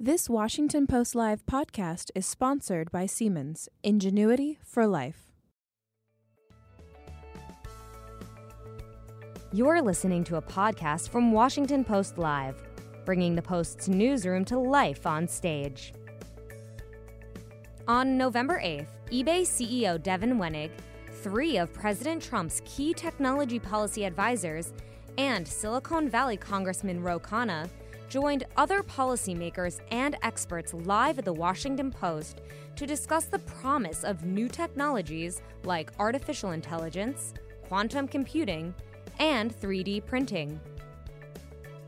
This Washington Post Live podcast is sponsored by Siemens, Ingenuity for Life. You're listening to a podcast from Washington Post Live, bringing the Post's newsroom to life on stage. On November 8th, eBay CEO Devin Wenig, three of President Trump's key technology policy advisors, and Silicon Valley Congressman Ro Khanna joined other policymakers and experts live at the Washington Post to discuss the promise of new technologies like artificial intelligence, quantum computing, and 3D printing.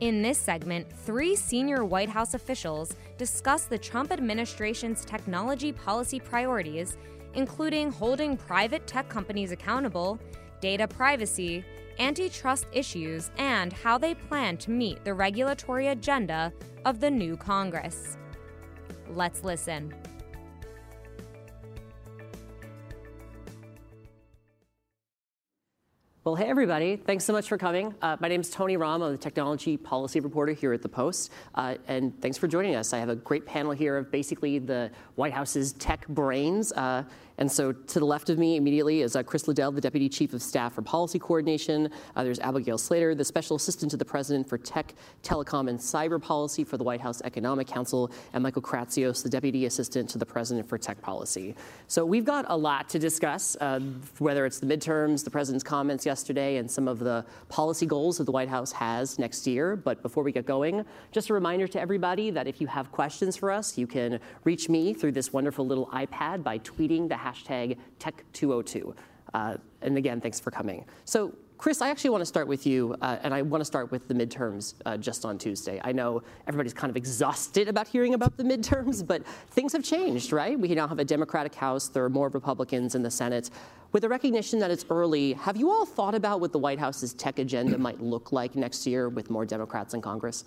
In this segment, three senior White House officials discuss the Trump administration's technology policy priorities, including holding private tech companies accountable, data privacy, antitrust issues, and how they plan to meet the regulatory agenda of the new Congress. Let's listen. Well, hey, everybody. Thanks so much for coming. Uh, my name is Tony Romm. I'm the technology policy reporter here at The Post. Uh, and thanks for joining us. I have a great panel here of basically the White House's tech brains. Uh, and so to the left of me immediately is uh, Chris Liddell, the Deputy Chief of Staff for Policy Coordination. Uh, there's Abigail Slater, the Special Assistant to the President for Tech, Telecom, and Cyber Policy for the White House Economic Council, and Michael Kratsios, the Deputy Assistant to the President for Tech Policy. So we've got a lot to discuss, uh, whether it's the midterms, the President's comments yesterday, and some of the policy goals that the White House has next year. But before we get going, just a reminder to everybody that if you have questions for us, you can reach me through this wonderful little iPad by tweeting the hashtag Tech202. Uh, and again, thanks for coming. So, Chris, I actually want to start with you, uh, and I want to start with the midterms uh, just on Tuesday. I know everybody's kind of exhausted about hearing about the midterms, but things have changed, right? We now have a Democratic House, there are more Republicans in the Senate. With the recognition that it's early, have you all thought about what the White House's tech agenda might look like next year with more Democrats in Congress?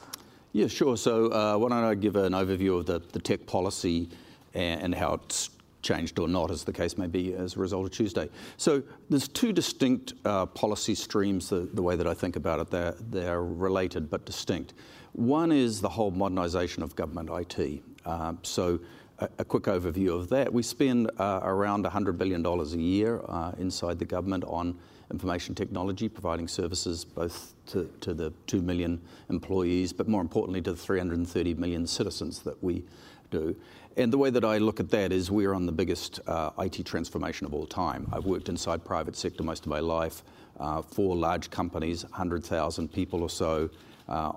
Yeah, sure. So, uh, why don't I give an overview of the, the tech policy and, and how it's changed or not, as the case may be, as a result of Tuesday. So there's two distinct uh, policy streams, the, the, way that I think about it. They're, they're related but distinct. One is the whole modernisation of government IT. Uh, so a, a, quick overview of that. We spend uh, around $100 billion a year uh, inside the government on information technology, providing services both to, to the 2 million employees, but more importantly to the 330 million citizens that we do. And the way that I look at that is we're on the biggest uh, IT transformation of all time. I've worked inside private sector most of my life uh, for large companies, 100,000 people or so. Uh,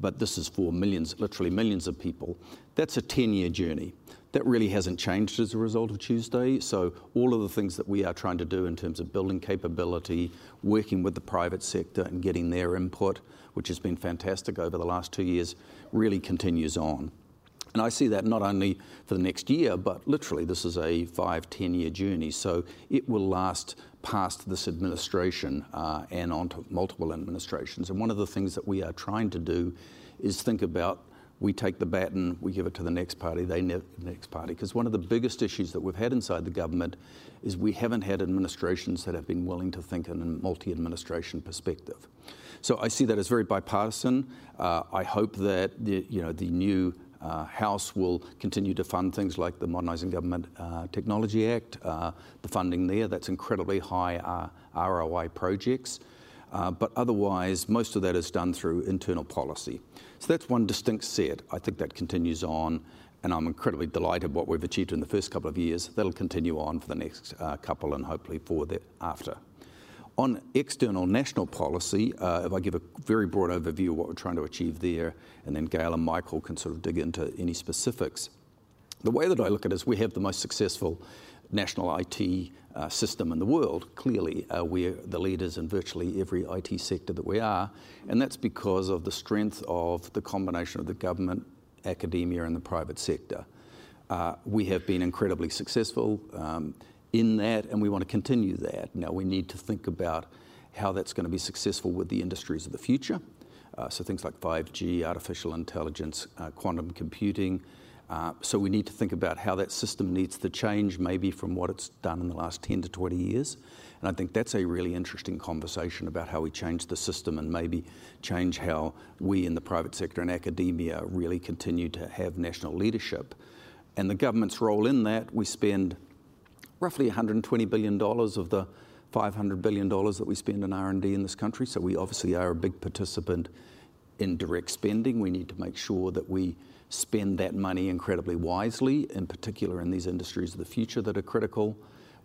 but this is for millions, literally millions of people. That's a 10 year journey. That really hasn't changed as a result of Tuesday. So, all of the things that we are trying to do in terms of building capability, working with the private sector and getting their input, which has been fantastic over the last two years, really continues on. And I see that not only for the next year, but literally this is a five, 10 year journey. So it will last past this administration uh, and onto multiple administrations. And one of the things that we are trying to do is think about we take the baton, we give it to the next party, they ne- next party. Because one of the biggest issues that we've had inside the government is we haven't had administrations that have been willing to think in a multi-administration perspective. So I see that as very bipartisan. Uh, I hope that the, you know, the new uh, House will continue to fund things like the Modernising Government uh, Technology Act, uh, the funding there, that's incredibly high uh, ROI projects. Uh, but otherwise, most of that is done through internal policy. So that's one distinct set. I think that continues on, and I'm incredibly delighted what we've achieved in the first couple of years. That'll continue on for the next uh, couple and hopefully for the after. On external national policy, uh, if I give a very broad overview of what we're trying to achieve there, and then Gail and Michael can sort of dig into any specifics. The way that I look at it is we have the most successful national IT uh, system in the world. Clearly, uh, we're the leaders in virtually every IT sector that we are, and that's because of the strength of the combination of the government, academia, and the private sector. Uh, we have been incredibly successful. Um, in that, and we want to continue that. Now, we need to think about how that's going to be successful with the industries of the future. Uh, so, things like 5G, artificial intelligence, uh, quantum computing, Uh, so we need to think about how that system needs to change, maybe from what it's done in the last 10 to 20 years. And I think that's a really interesting conversation about how we change the system and maybe change how we in the private sector and academia really continue to have national leadership. And the government's role in that, we spend roughly $120 billion of the $500 billion that we spend in R&D in this country. So we obviously are a big participant in direct spending. We need to make sure that we spend that money incredibly wisely, in particular in these industries of the future that are critical.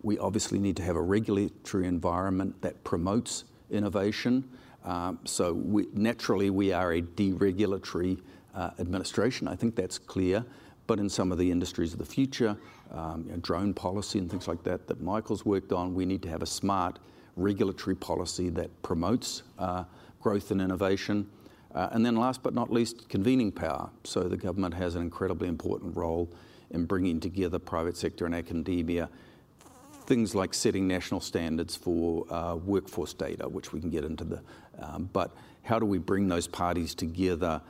We obviously need to have a regulatory environment that promotes innovation. Um, so naturally, we are a deregulatory uh, administration. I think that's clear. But in some of the industries of the future, um, you know, drone policy and things like that, that Michael's worked on, we need to have a smart regulatory policy that promotes uh, growth and innovation. Uh, and then last but not least, convening power. So the government has an incredibly important role in bringing together private sector and academia. Things like setting national standards for uh, workforce data, which we can get into the, um, but how do we bring those parties together?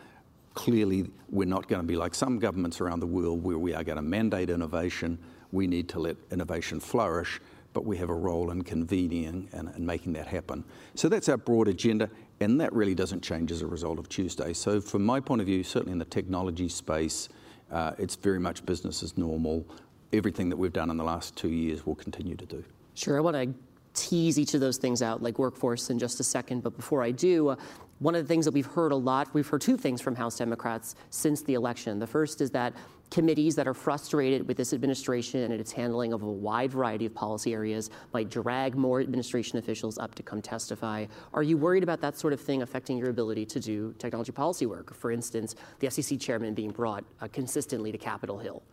Clearly, we're not going to be like some governments around the world where we are going to mandate innovation. We need to let innovation flourish, but we have a role in convening and, and making that happen. So that's our broad agenda and that really doesn't change as a result of Tuesday. So, from my point of view, certainly in the technology space, uh, it's very much business as normal. Everything that we've done in the last two years will continue to do. Sure. I want to tease each of those things out, like workforce, in just a second. But before I do, uh, one of the things that we've heard a lot, we've heard two things from House Democrats since the election. The first is that committees that are frustrated with this administration and its handling of a wide variety of policy areas might drag more administration officials up to come testify. Are you worried about that sort of thing affecting your ability to do technology policy work? For instance, the FCC chairman being brought uh, consistently to Capitol Hill.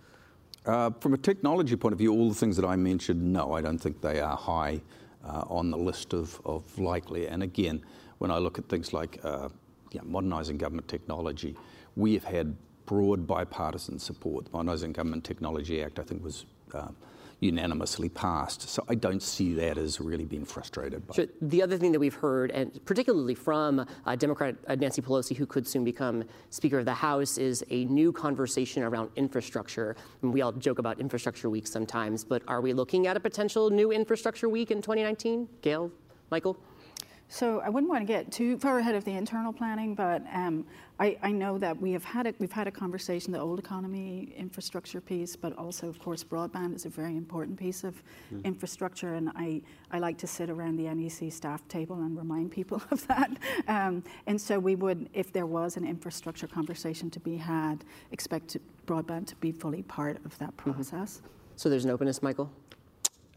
Uh, from a technology point of view, all the things that I mentioned, no, I don't think they are high on the list of, of likely. And again, when I look at things like uh, yeah, modernising government technology, we have had broad bipartisan support. The Modernising Government Technology Act, I think, was uh, unanimously passed. So I don't see that as really being frustrated by. Sure. The other thing that we've heard, and particularly from uh, Democrat uh, Nancy Pelosi, who could soon become Speaker of the House, is a new conversation around infrastructure. And we all joke about Infrastructure Week sometimes, but are we looking at a potential new Infrastructure Week in 2019? Gail, Michael? So I wouldn't want to get too far ahead of the internal planning, but um, I, I, know that we have had a, we've had a conversation the old economy infrastructure piece, but also of course broadband is a very important piece of mm. infrastructure, and I, I like to sit around the NEC staff table and remind people of that. Um, and so we would, if there was an infrastructure conversation to be had, expect to, broadband to be fully part of that mm-hmm. process. Mm-hmm. So there's an openness, Michael.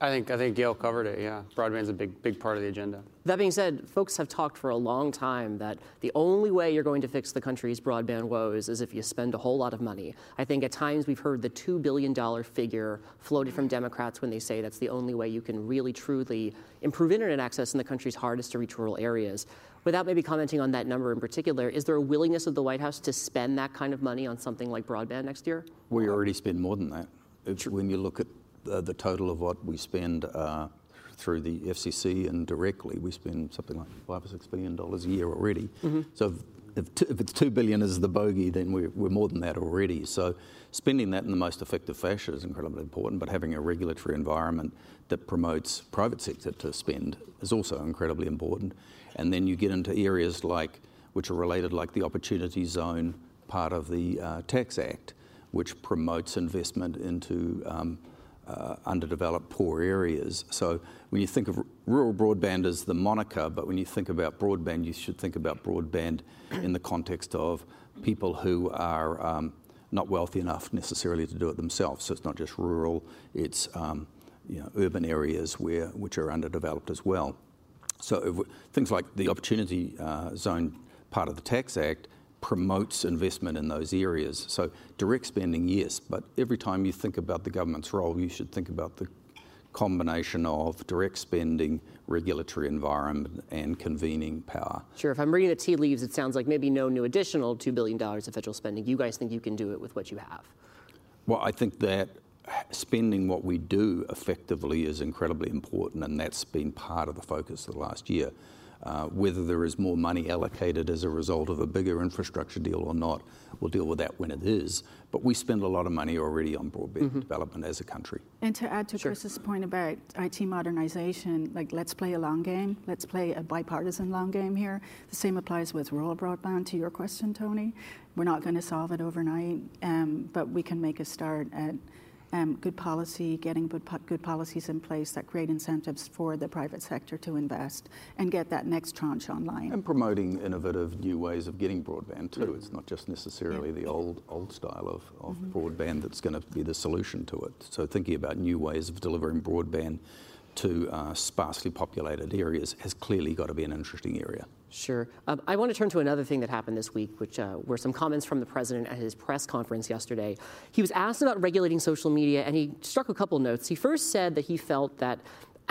I think I think Gail covered it. Yeah, broadband's a big big part of the agenda. That being said, folks have talked for a long time that the only way you're going to fix the country's broadband woes is if you spend a whole lot of money. I think at times we've heard the two billion dollar figure floated from Democrats when they say that's the only way you can really truly improve internet access in the country's hardest to reach rural areas. Without maybe commenting on that number in particular, is there a willingness of the White House to spend that kind of money on something like broadband next year? We already spend more than that. when you look at uh, the total of what we spend uh, through the FCC and directly, we spend something like five or six billion dollars a year already. Mm-hmm. So if, if, if, it's two billion is the bogey, then we're, we're more than that already. So spending that in the most effective fashion is incredibly important. But having a regulatory environment that promotes private sector to spend is also incredibly important. And then you get into areas like which are related, like the opportunity zone part of the uh, Tax Act, which promotes investment into um, uh, underdeveloped, poor areas. So when you think of rural broadband as the moniker, but when you think about broadband, you should think about broadband in the context of people who are um, not wealthy enough necessarily to do it themselves. So it's not just rural; it's um, you know, urban areas where which are underdeveloped as well. So things like the opportunity uh, zone part of the tax act promotes investment in those areas. So direct spending, yes, but every time you think about the government's role, you should think about the combination of direct spending, regulatory environment, and convening power. Sure. If I'm reading the tea leaves, it sounds like maybe no new additional $2 billion of federal spending. You guys think you can do it with what you have? Well, I think that spending what we do effectively is incredibly important, and that's been part of the focus of the last year. Uh, whether there is more money allocated as a result of a bigger infrastructure deal or not, we'll deal with that when it is. But we spend a lot of money already on broadband mm-hmm. development as a country. And to add to sure. Chris's point about IT modernization, like let's play a long game, let's play a bipartisan long game here. The same applies with rural broadband. To your question, Tony, we're not going to solve it overnight, um, but we can make a start at um, good policy, getting good, po- good policies in place that create incentives for the private sector to invest and get that next tranche online. And promoting innovative new ways of getting broadband too. It's not just necessarily yeah. the old old style of, of mm-hmm. broadband that's going to be the solution to it. So thinking about new ways of delivering broadband to uh, sparsely populated areas has clearly got to be an interesting area. Sure. Um, I want to turn to another thing that happened this week, which uh, were some comments from the president at his press conference yesterday. He was asked about regulating social media, and he struck a couple notes. He first said that he felt that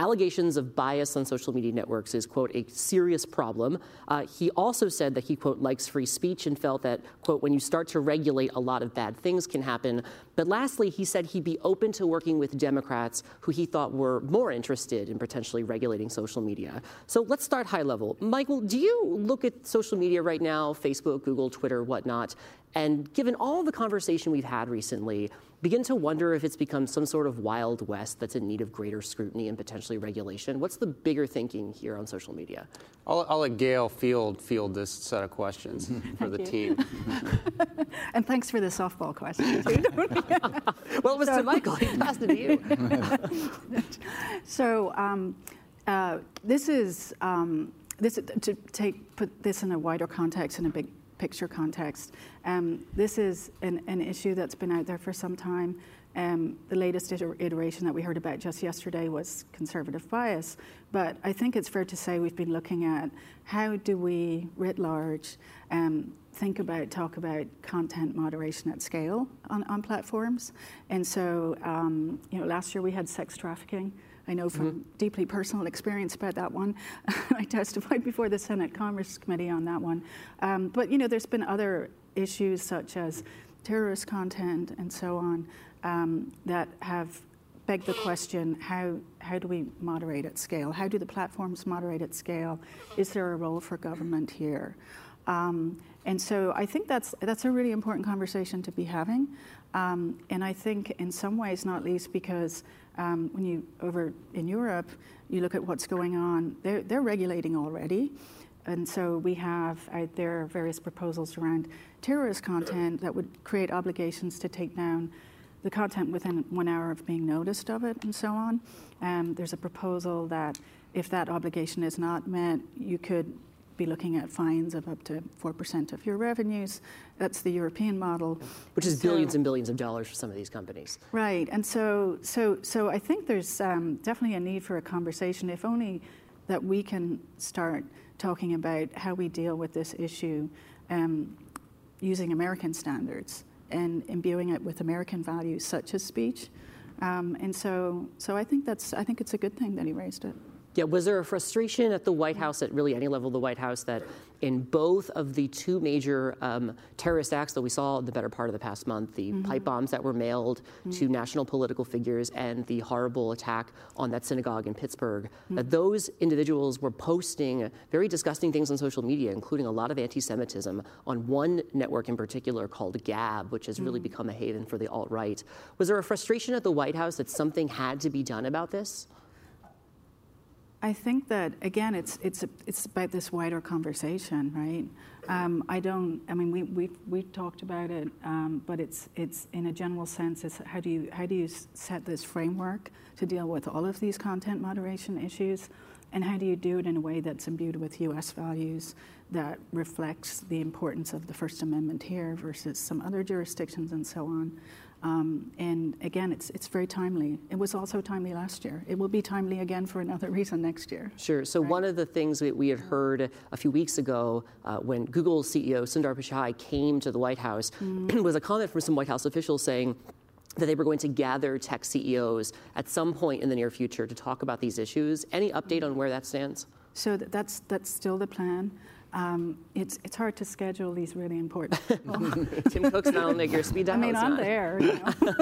allegations of bias on social media networks is, quote, a serious problem. Uh, he also said that he, quote, likes free speech and felt that, quote, when you start to regulate, a lot of bad things can happen. But lastly, he said he'd be open to working with Democrats who he thought were more interested in potentially regulating social media. So let's start high level. Michael, do you look at social media right now, Facebook, Google, Twitter, whatnot, and given all the conversation we've had recently, begin to wonder if it's become some sort of wild west that's in need of greater scrutiny and potentially regulation. What's the bigger thinking here on social media? I'll, I'll let Gail field field this set of questions for the team. and thanks for the softball question too. well, it was so, to Michael. He passed it to you. so um, uh, this is um, this to take put this in a wider context in a big picture context. Um, this is an, an, issue that's been out there for some time. Um, the latest iteration that we heard about just yesterday was conservative bias, but I think it's fair to say we've been looking at how do we, writ large, um, think about, talk about content moderation at scale on, on platforms. And so, um, you know, last year we had sex trafficking. I know from mm-hmm. deeply personal experience about that one. I testified before the Senate Commerce Committee on that one. Um, but you know, there's been other issues such as terrorist content and so on um, that have begged the question: How how do we moderate at scale? How do the platforms moderate at scale? Is there a role for government here? Um, and so I think that's that's a really important conversation to be having. Um, and I think in some ways, not least because um, when you over in Europe, you look at what's going on. They're they're regulating already, and so we have out there various proposals around terrorist content that would create obligations to take down the content within one hour of being noticed of it, and so on. Um, there's a proposal that if that obligation is not met, you could be looking at fines of up to 4% of your revenues. That's the European model. Which is so, billions and billions of dollars for some of these companies. Right. And so, so, so I think there's um, definitely a need for a conversation, if only that we can start talking about how we deal with this issue um, using American standards and imbuing it with American values such as speech. Um, and so, so I think that's I think it's a good thing that he raised it. Yeah, was there a frustration at the White House, at really any level of the White House, that in both of the two major um, terrorist acts that we saw in the better part of the past month, the mm-hmm. pipe bombs that were mailed mm-hmm. to national political figures and the horrible attack on that synagogue in Pittsburgh, mm-hmm. that those individuals were posting very disgusting things on social media, including a lot of anti Semitism on one network in particular called Gab, which has really mm-hmm. become a haven for the alt right. Was there a frustration at the White House that something had to be done about this? I think that again, it's it's it's about this wider conversation, right? Um, I don't. I mean, we we we talked about it, um, but it's it's in a general sense. It's how do you how do you set this framework to deal with all of these content moderation issues, and how do you do it in a way that's imbued with U.S. values that reflects the importance of the First Amendment here versus some other jurisdictions and so on. Um, and again, it's, it's very timely. It was also timely last year. It will be timely again for another reason next year. Sure. So, right? one of the things that we had heard a few weeks ago uh, when Google CEO Sundar Pichai came to the White House mm. was a comment from some White House officials saying, that they were going to gather tech CEOs at some point in the near future to talk about these issues. Any update on where that stands? So that's that's still the plan. Um, it's it's hard to schedule these really important. Tim Cook's not only your speed dial. I mean, I'm not. there, you know.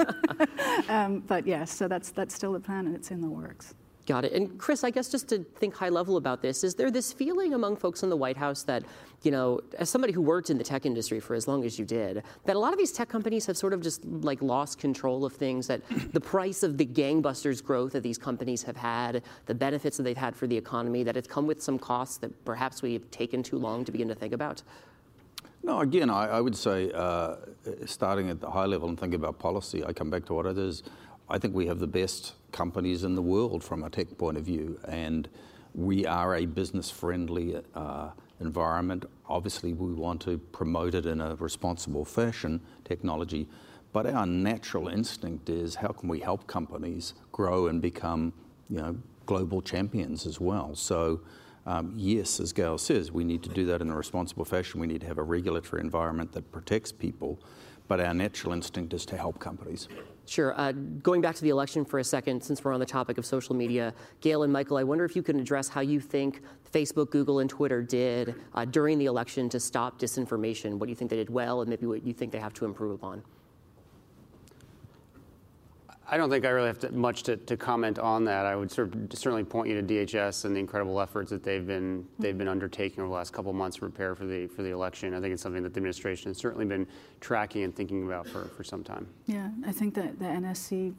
um, but yes, so that's that's still the plan, and it's in the works. Got it. And Chris, I guess just to think high level about this, is there this feeling among folks in the White House that, you know, as somebody who worked in the tech industry for as long as you did, that a lot of these tech companies have sort of just like lost control of things, that the price of the gangbusters growth that these companies have had, the benefits that they've had for the economy, that it's come with some costs that perhaps we've taken too long to begin to think about? No, again, I, I would say, uh, starting at the high level and thinking about policy, I come back to what it is. I think we have the best companies in the world from a tech point of view, and we are a business friendly uh, environment. Obviously, we want to promote it in a responsible fashion, technology, but our natural instinct is how can we help companies grow and become you know, global champions as well? So, um, yes, as Gail says, we need to do that in a responsible fashion. We need to have a regulatory environment that protects people, but our natural instinct is to help companies. Sure. Uh, going back to the election for a second, since we're on the topic of social media, Gail and Michael, I wonder if you can address how you think Facebook, Google, and Twitter did uh, during the election to stop disinformation. What do you think they did well, and maybe what you think they have to improve upon? I don't think I really have to, much to, to, comment on that. I would sort of certainly point you to DHS and the incredible efforts that they've been they've been undertaking over the last couple of months to prepare for the for the election. I think it's something that the administration has certainly been tracking and thinking about for, for some time. Yeah, I think that the NSC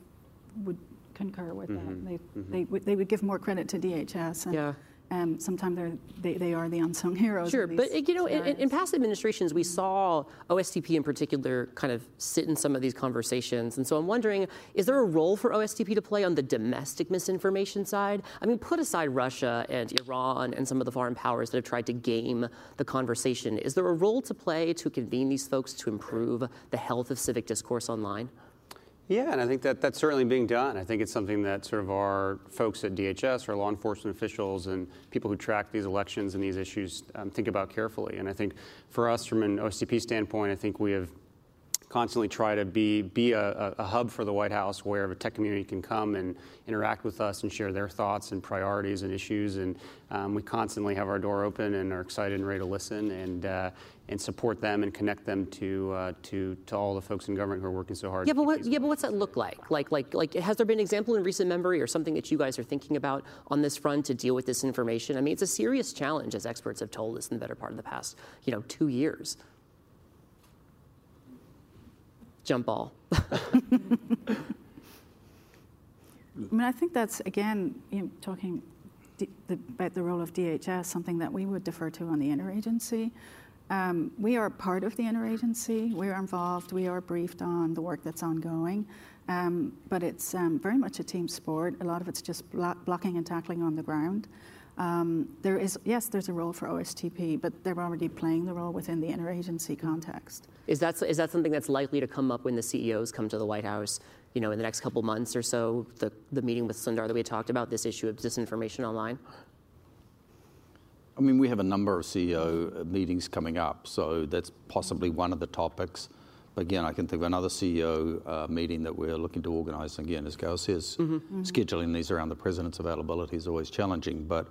would concur with mm-hmm. that. They, mm-hmm. they, would, they would give more credit to DHS. And, yeah um, sometimes they, they are the unsung heroes. Sure, but you know, in, in, past administrations, we saw OSTP in particular kind of sit in some of these conversations, and so I'm wondering, is there a role for OSTP to play on the domestic misinformation side? I mean, put aside Russia and Iran and some of the foreign powers that have tried to game the conversation. Is there a role to play to convene these folks to improve the health of civic discourse online? Yeah, and I think that that's certainly being done. I think it's something that sort of our folks at DHS, our law enforcement officials, and people who track these elections and these issues um, think about carefully. And I think for us, from an OSTP standpoint, I think we have constantly try to be, be a, a, hub for the White House where the tech community can come and interact with us and share their thoughts and priorities and issues. And um, we constantly have our door open and are excited and ready to listen and, uh, and support them and connect them to, uh, to, to all the folks in government who are working so hard. Yeah, but, what, yeah, but what's that look like? Like, like? like, has there been an example in recent memory or something that you guys are thinking about on this front to deal with this information? I mean, it's a serious challenge, as experts have told us in the better part of the past, you know, two years jump ball. I mean, I think that's again, you know, talking the, about the role of DHS, something that we would defer to on the interagency. Um, we are part of the interagency. We're involved. We are briefed on the work that's ongoing. Um, but it's um, very much a team sport. A lot of it's just blo- blocking and tackling on the ground. Um, there is, yes, there's a role for OSTP, but they're already playing the role within the interagency context. Is that, is that something that's likely to come up when the CEOs come to the White House, you know, in the next couple months or so, the, the meeting with Sundar that we talked about, this issue of disinformation online? I mean, we have a number of CEO meetings coming up, so that's possibly one of the topics. But again, I can think of another CEO uh, meeting that we're looking to organise. Again, as Gail says, mm-hmm. Mm-hmm. scheduling these around the president's availability is always challenging. But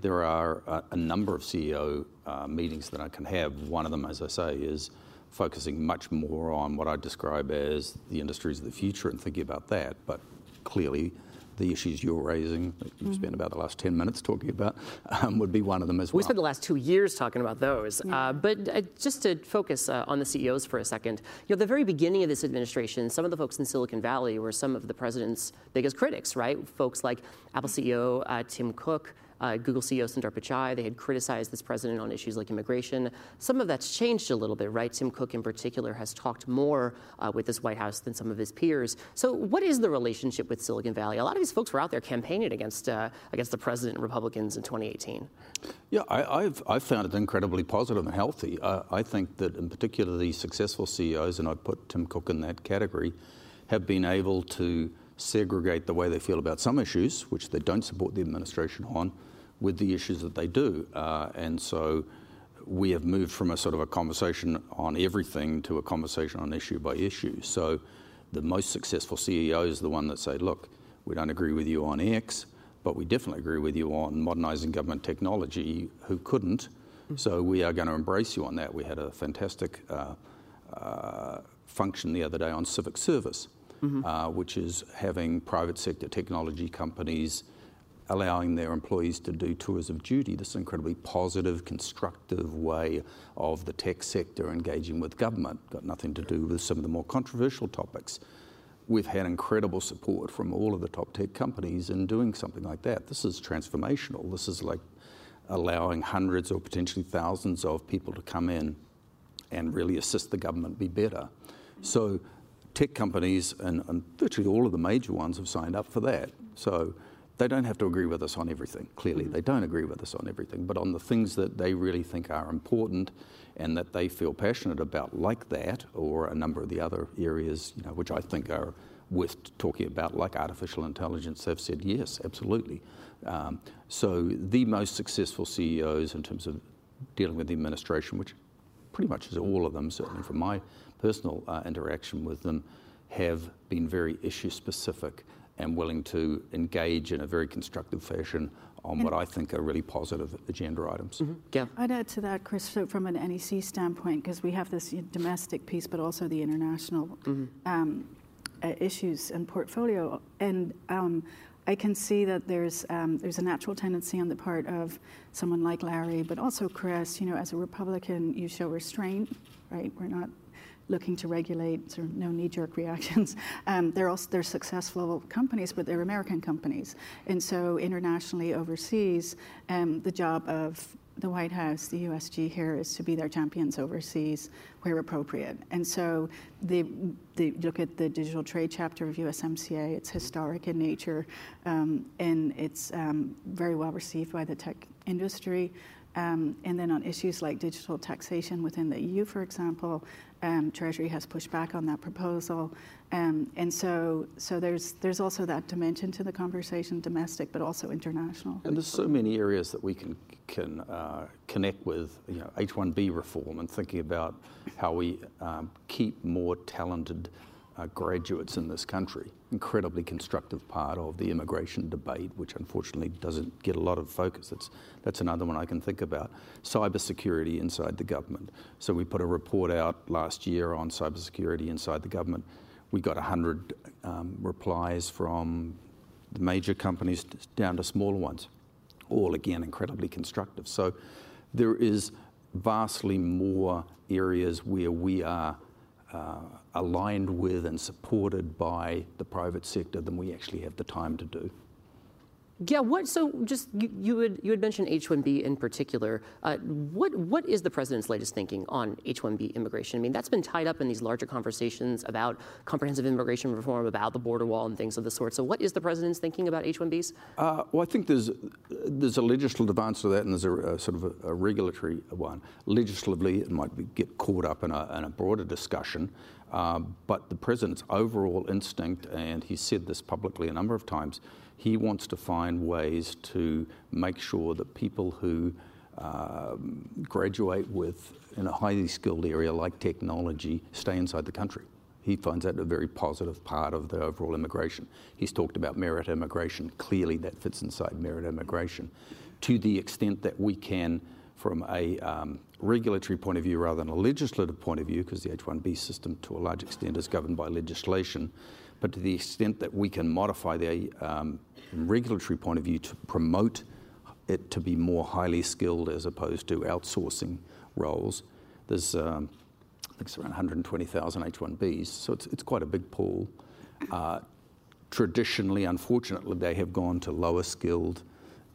there are a, a number of CEO uh, meetings that I can have. One of them, as I say, is focusing much more on what I describe as the industries of the future and thinking about that. But clearly, the issues you're raising, that you've mm-hmm. spent about the last 10 minutes talking about, um, would be one of them as well. We spent the last two years talking about those. Yeah. Uh, but uh, just to focus uh, on the CEOs for a second, you know, the very beginning of this administration, some of the folks in Silicon Valley were some of the president's biggest critics, right? Folks like Apple CEO uh, Tim Cook, uh, Google CEO Sundar Pichai. They had criticized this president on issues like immigration. Some of that's changed a little bit, right? Tim Cook, in particular, has talked more uh, with this White House than some of his peers. So, what is the relationship with Silicon Valley? A lot of these folks were out there campaigning against uh, against the president and Republicans in 2018. Yeah, I, have I've found it incredibly positive and healthy. I think that, in particular, the successful CEOs, and I put Tim Cook in that category, have been able to segregate the way they feel about some issues, which they don't support the administration on, with the issues that they do. Uh, and so we have moved from a sort of a conversation on everything to a conversation on issue by issue. So the most successful CEO is the one that say, look, we don't agree with you on X, but we definitely agree with you on modernising government technology. Who couldn't? Mm-hmm. So we are going to embrace you on that. We had a fantastic uh, uh, function the other day on civic service, mm-hmm. uh, which is having private sector technology companies allowing their employees to do tours of duty, this incredibly positive, constructive way of the tech sector engaging with government. Got nothing to do with some of the more controversial topics. We've had incredible support from all of the top tech companies in doing something like that. This is transformational. This is like allowing hundreds or potentially thousands of people to come in and really assist the government be better. So tech companies and, and virtually all of the major ones have signed up for that. So they don't have to agree with us on everything. Clearly, they don't agree with us on everything, but on the things that they really think are important and that they feel passionate about, like that, or a number of the other areas, you know, which I think are worth talking about, like artificial intelligence, they've said yes, absolutely. Um, so the most successful CEOs in terms of dealing with the administration, which pretty much is all of them, certainly from my personal uh, interaction with them, have been very issue specific and willing to engage in a very constructive fashion on what I think are really positive agenda items. Mm-hmm. Yeah. I'd add to that, Chris, so from an NEC standpoint, because we have this domestic piece, but also the international mm-hmm. um, uh, issues and portfolio. And um, I can see that there's um, there's a natural tendency on the part of someone like Larry, but also Chris. You know, as a Republican, you show restraint, right? We're not looking to regulate, sort of no knee-jerk reactions. Um, they're also they're successful companies, but they're American companies, and so internationally, overseas, um, the job of the White House, the USG here, is to be their champions overseas where appropriate. And so they, they look at the digital trade chapter of USMCA. It's historic in nature, um, and it's um, very well received by the tech industry. Um, and then on issues like digital taxation within the EU, for example, um, Treasury has pushed back on that proposal. Um, and so, so there's, there's also that dimension to the conversation, domestic but also international. And there's so many areas that we can, can uh, connect with, you know, H1B reform and thinking about how we um, keep more talented uh, graduates in this country. Incredibly constructive part of the immigration debate, which unfortunately doesn't get a lot of focus. That's, that's another one I can think about. Cybersecurity inside the government. So we put a report out last year on cybersecurity inside the government. We got 100 um, replies from the major companies down to smaller ones, all again incredibly constructive. So there is vastly more areas where we are uh, aligned with and supported by the private sector than we actually have the time to do. Yeah, what, so just you, you, had, you had mentioned H-1B in particular. Uh, what, what is the president's latest thinking on H-1B immigration? I mean, that's been tied up in these larger conversations about comprehensive immigration reform, about the border wall and things of the sort. So what is the president's thinking about H-1Bs? Uh, well, I think there's, there's a legislative answer to that and there's a, a sort of a, a, regulatory one. Legislatively, it might be, get caught up in a, in a broader discussion. Uh, but the president's overall instinct, and he said this publicly a number of times, he wants to find ways to make sure that people who uh, graduate with in a highly skilled area like technology stay inside the country. He finds that a very positive part of the overall immigration. He's talked about merit immigration. Clearly, that fits inside merit immigration. To the extent that we can, from a um, regulatory point of view rather than a legislative point of view, because the H1B system to a large extent is governed by legislation, but to the extent that we can modify the um, regulatory point of view to promote it to be more highly skilled as opposed to outsourcing roles. There's, um, I think it's around 120,000 H1Bs, so it's, it's quite a big pool. Uh, traditionally, unfortunately, they have gone to lower skilled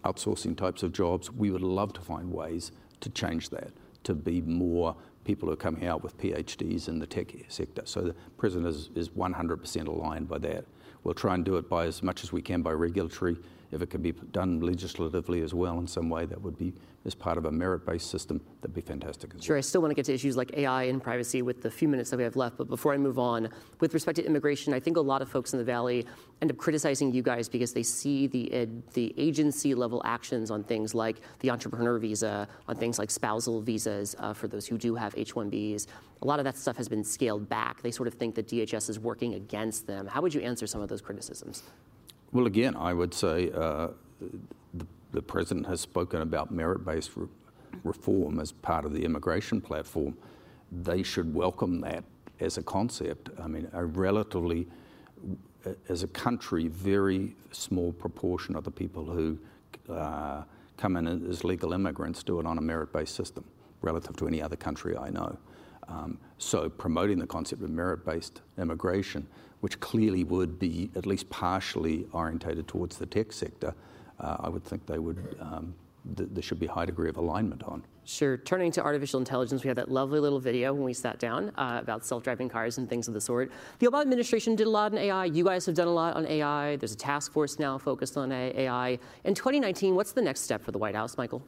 outsourcing types of jobs. We would love to find ways to change that, to be more people who are coming out with PhDs in the tech sector. So the president is, is 100% aligned by that. We'll try and do it by as much as we can by regulatory. If it can be done legislatively as well in some way, that would be as part of a merit-based system, that'd be fantastic. sure, well. I still want to get to issues like AI and privacy with the few minutes that we have left. But before I move on, with respect to immigration, I think a lot of folks in the Valley end up criticizing you guys because they see the the agency level actions on things like the entrepreneur visa, on things like spousal visas uh, for those who do have H-1Bs. A lot of that stuff has been scaled back. They sort of think that DHS is working against them. How would you answer some of those criticisms? Well, again, I would say. Uh, the president has spoken about merit based re- reform as part of the immigration platform. They should welcome that as a concept. I mean, a relatively as a country, very small proportion of the people who uh, come in as legal immigrants do it on a merit-based system relative to any other country I know. Um, so promoting the concept of merit-based immigration, which clearly would be at least partially orientated towards the tech sector, uh, I would think they would um, th- there should be a high degree of alignment on. Sure. Turning to artificial intelligence, we had that lovely little video when we sat down uh, about self-driving cars and things of the sort. The Obama administration did a lot on AI. You guys have done a lot on AI. There's a task force now focused on AI. In 2019, what's the next step for the White House, Michael?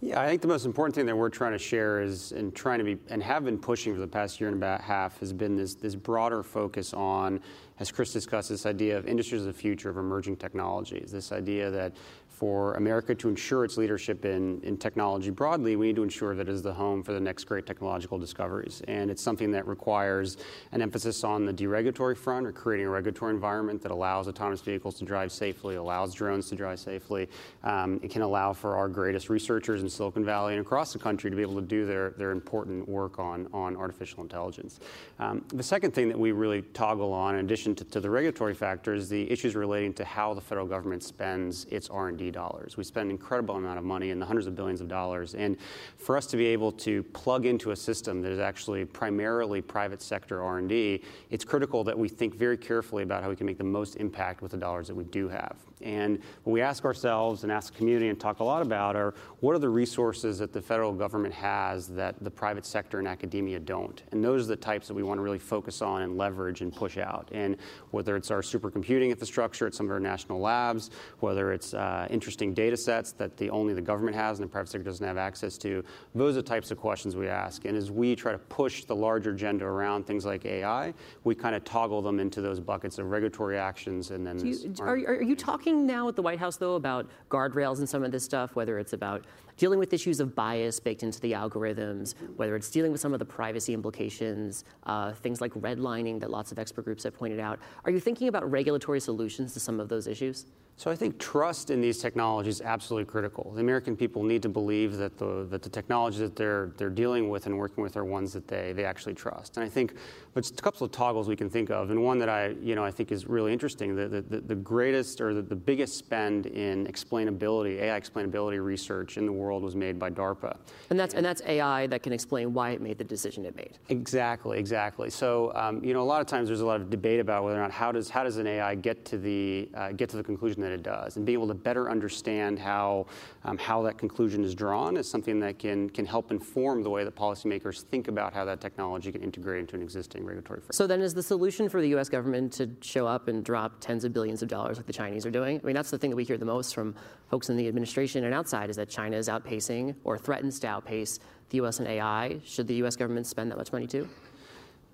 Yeah, I think the most important thing that we're trying to share is, and trying to be, and have been pushing for the past year and a half, has been this this broader focus on, as Chris discussed, this idea of industries of the future of emerging technologies. This idea that for America to ensure its leadership in, in technology broadly, we need to ensure that it is the home for the next great technological discoveries. And it's something that requires an emphasis on the deregulatory front or creating a regulatory environment that allows autonomous vehicles to drive safely, allows drones to drive safely. Um, it can allow for our greatest researchers in Silicon Valley and across the country to be able to do their, their important work on, on artificial intelligence. Um, the second thing that we really toggle on, in addition to, to the regulatory factors, the issues relating to how the federal government spends its R&D dollars. We spend an incredible amount of money in the hundreds of billions of dollars. And for us to be able to plug into a system that is actually primarily private sector R&D, it's critical that we think very carefully about how we can make the most impact with the dollars that we do have. And what we ask ourselves and ask the community and talk a lot about are what are the resources that the federal government has that the private sector and academia don't? And those are the types that we want to really focus on and leverage and push out. And whether it's our supercomputing infrastructure at some of our national labs, whether it's uh, interesting data sets that the, only the government has and the private sector doesn't have access to, those are the types of questions we ask. And as we try to push the larger agenda around things like AI, we kind of toggle them into those buckets of regulatory actions and then. You, are, are you talking? talking now at the White House, though, about guardrails and some of this stuff, whether it's about dealing with issues of bias baked into the algorithms, whether it's dealing with some of the privacy implications, uh, things like redlining that lots of expert groups have pointed out. Are you thinking about regulatory solutions to some of those issues? So I think trust in these technologies is absolutely critical. The American people need to believe that the, that the technologies that they're, they're dealing with and working with are ones that they, they actually trust. And I think there's a couple of toggles we can think of, and one that I, you know, I think is really interesting, the, the, the greatest or the, the biggest spend in explainability, AI explainability research in the world was made by DARPA. And that's, and that's AI that can explain why it made the decision it made. Exactly, exactly. So, um, you know, a lot of times there's a lot of debate about whether or not how does, how does an AI get to the, uh, get to the conclusion that it does. And being able to better understand how, um, how that conclusion is drawn is something that can, can help inform the way that policymakers think about how that technology can integrate into an existing regulatory framework. So then is the solution for the US government to show up and drop tens of billions of dollars like the Chinese are doing? I mean, that's the thing that we hear the most from folks in the administration and outside is that China is outpacing or threatens to outpace the US in AI. Should the US government spend that much money too?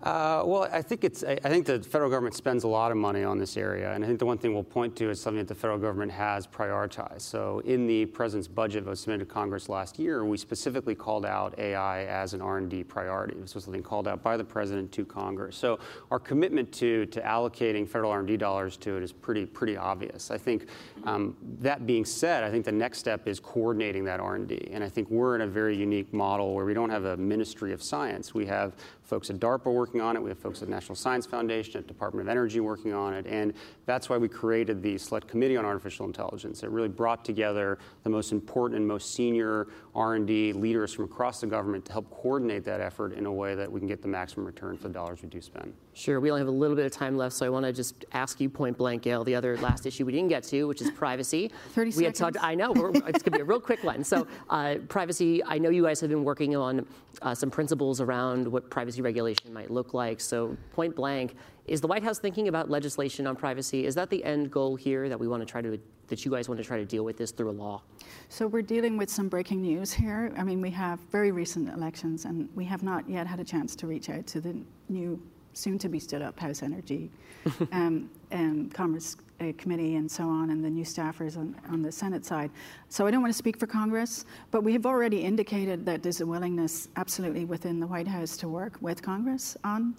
Uh, well, I think it's. I think the federal government spends a lot of money on this area, and I think the one thing we'll point to is something that the federal government has prioritized. So, in the president's budget that was submitted to Congress last year, we specifically called out AI as an R&D priority. This was something called out by the president to Congress. So, our commitment to to allocating federal R&D dollars to it is pretty pretty obvious. I think. Um, that being said, I think the next step is coordinating that R&D, and I think we're in a very unique model where we don't have a Ministry of Science. We have folks at DARPA working on it. We have folks at National Science Foundation, at Department of Energy working on it. And that's why we created the Select Committee on Artificial Intelligence. It really brought together the most important and most senior R&D leaders from across the government to help coordinate that effort in a way that we can get the maximum return for the dollars we do spend. Sure. We only have a little bit of time left, so I want to just ask you point blank, Gail, the other last issue we didn't get to, which is privacy. 30 we seconds. Had talked, I know, it's going to be a real quick one. So uh, privacy, I know you guys have been working on uh, some principles around what privacy regulation might look like. So point blank, is the White House thinking about legislation on privacy? Is that the end goal here that we want to try to that you guys want to try to deal with this through a law? So we're dealing with some breaking news here. I mean, we have very recent elections, and we have not yet had a chance to reach out to the new, soon-to-be stood-up House Energy um, and Commerce uh, Committee and so on, and the new staffers on, on the Senate side. So I don't want to speak for Congress, but we have already indicated that there's a willingness, absolutely, within the White House to work with Congress on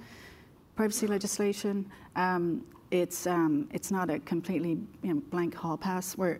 privacy legislation. Um, it's um, it's not a completely you know, blank hall pass. We're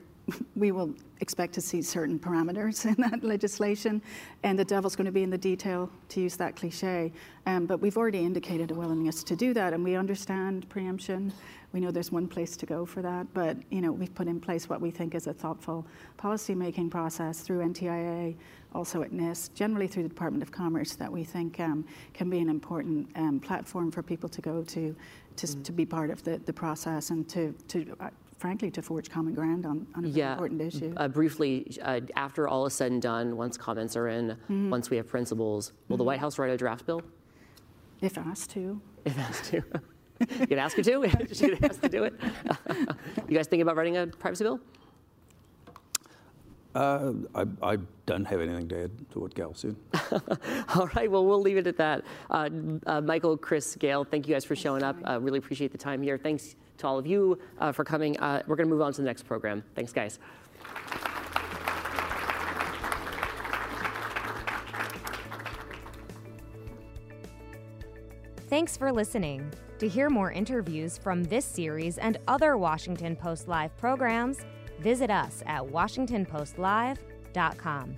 we will expect to see certain parameters in that legislation, and the devil's going to be in the detail, to use that cliche. Um, but we've already indicated a willingness to do that, and we understand preemption. We know there's one place to go for that, but you know we've put in place what we think is a thoughtful policy-making process through NTIA, also at NIST, generally through the Department of Commerce, that we think um, can be an important um, platform for people to go to, to, mm. to be part of the, the process and to, to uh, frankly, to forge common ground on, on a yeah. important issue. Uh, briefly, uh, after all is said and done, once comments are in, mm-hmm. once we have principles, will mm-hmm. the White House write a draft bill? If asked to. If asked to. you can ask her to. she can ask to do it. you guys think about writing a privacy bill? Uh, I, I, don't have anything to add to what Gail said. all right, well, we'll leave it at that. Uh, uh, Michael, Chris, Gail, thank you guys for showing up. Uh, really appreciate the time here. Thanks to all of you uh, for coming. Uh, we're going to move on to the next program. Thanks, guys. Thanks for listening. To hear more interviews from this series and other Washington Post Live programs, visit us at WashingtonPostLive.com.